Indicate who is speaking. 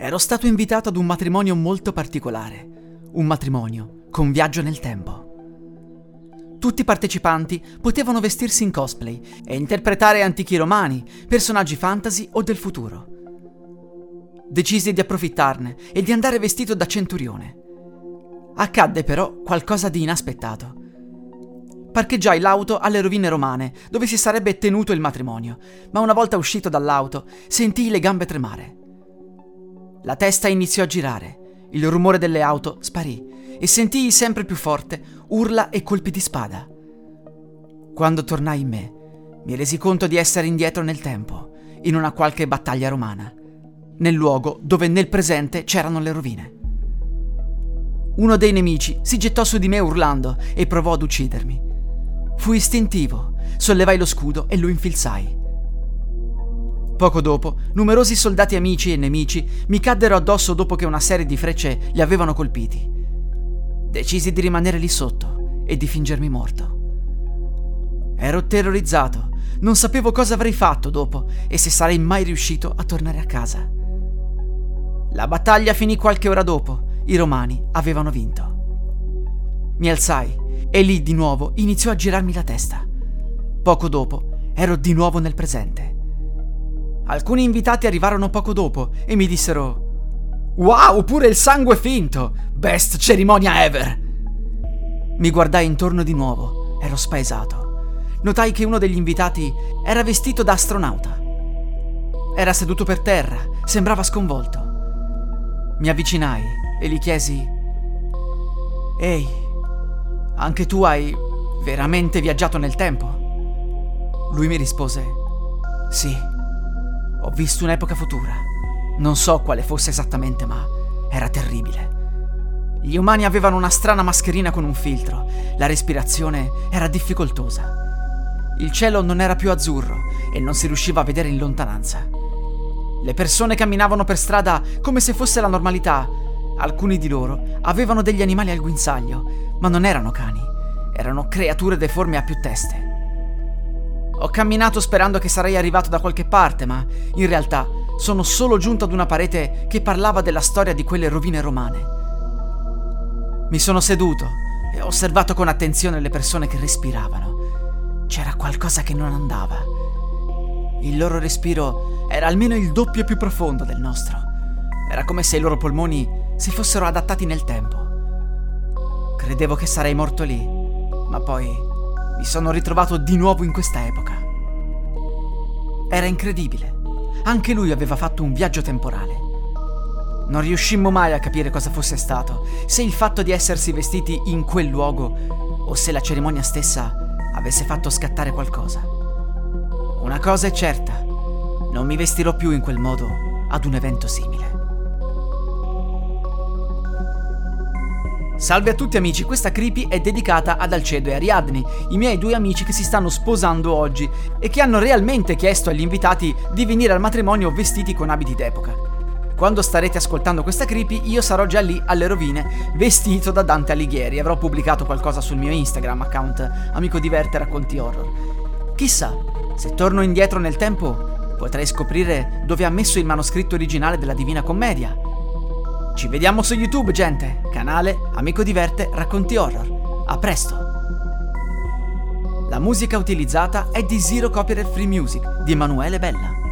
Speaker 1: Ero stato invitato ad un matrimonio molto particolare. Un matrimonio con viaggio nel tempo. Tutti i partecipanti potevano vestirsi in cosplay e interpretare antichi romani, personaggi fantasy o del futuro. Decisi di approfittarne e di andare vestito da centurione. Accadde però qualcosa di inaspettato. Parcheggiai l'auto alle rovine romane, dove si sarebbe tenuto il matrimonio, ma una volta uscito dall'auto sentii le gambe tremare. La testa iniziò a girare, il rumore delle auto sparì e sentii sempre più forte urla e colpi di spada. Quando tornai in me, mi resi conto di essere indietro nel tempo, in una qualche battaglia romana nel luogo dove nel presente c'erano le rovine. Uno dei nemici si gettò su di me urlando e provò ad uccidermi. Fu istintivo, sollevai lo scudo e lo infilzai. Poco dopo, numerosi soldati amici e nemici mi caddero addosso dopo che una serie di frecce li avevano colpiti. Decisi di rimanere lì sotto e di fingermi morto. Ero terrorizzato, non sapevo cosa avrei fatto dopo e se sarei mai riuscito a tornare a casa. La battaglia finì qualche ora dopo. I romani avevano vinto. Mi alzai e lì di nuovo iniziò a girarmi la testa. Poco dopo ero di nuovo nel presente. Alcuni invitati arrivarono poco dopo e mi dissero Wow, pure il sangue finto! Best cerimonia ever! Mi guardai intorno di nuovo, ero spaesato. Notai che uno degli invitati era vestito da astronauta. Era seduto per terra, sembrava sconvolto. Mi avvicinai e gli chiesi: Ehi, anche tu hai veramente viaggiato nel tempo? Lui mi rispose: Sì, ho visto un'epoca futura. Non so quale fosse esattamente, ma era terribile. Gli umani avevano una strana mascherina con un filtro, la respirazione era difficoltosa. Il cielo non era più azzurro e non si riusciva a vedere in lontananza. Le persone camminavano per strada come se fosse la normalità. Alcuni di loro avevano degli animali al guinzaglio, ma non erano cani, erano creature deformi a più teste. Ho camminato sperando che sarei arrivato da qualche parte, ma in realtà sono solo giunto ad una parete che parlava della storia di quelle rovine romane. Mi sono seduto e ho osservato con attenzione le persone che respiravano. C'era qualcosa che non andava. Il loro respiro era almeno il doppio più profondo del nostro. Era come se i loro polmoni si fossero adattati nel tempo. Credevo che sarei morto lì, ma poi mi sono ritrovato di nuovo in questa epoca. Era incredibile. Anche lui aveva fatto un viaggio temporale. Non riuscimmo mai a capire cosa fosse stato, se il fatto di essersi vestiti in quel luogo o se la cerimonia stessa avesse fatto scattare qualcosa. Una cosa è certa, non mi vestirò più in quel modo ad un evento simile. Salve a tutti amici, questa creepy è dedicata ad Alcedo e Ariadne, i miei due amici che si stanno sposando oggi e che hanno realmente chiesto agli invitati di venire al matrimonio vestiti con abiti d'epoca. Quando starete ascoltando questa creepy io sarò già lì alle rovine vestito da Dante Alighieri, avrò pubblicato qualcosa sul mio Instagram account Amico Diverte Racconti Horror. Chissà, se torno indietro nel tempo Potrei scoprire dove ha messo il manoscritto originale della Divina Commedia. Ci vediamo su YouTube, gente! Canale Amico Diverte Racconti Horror. A presto! La musica utilizzata è di Zero Copyright Free Music di Emanuele Bella.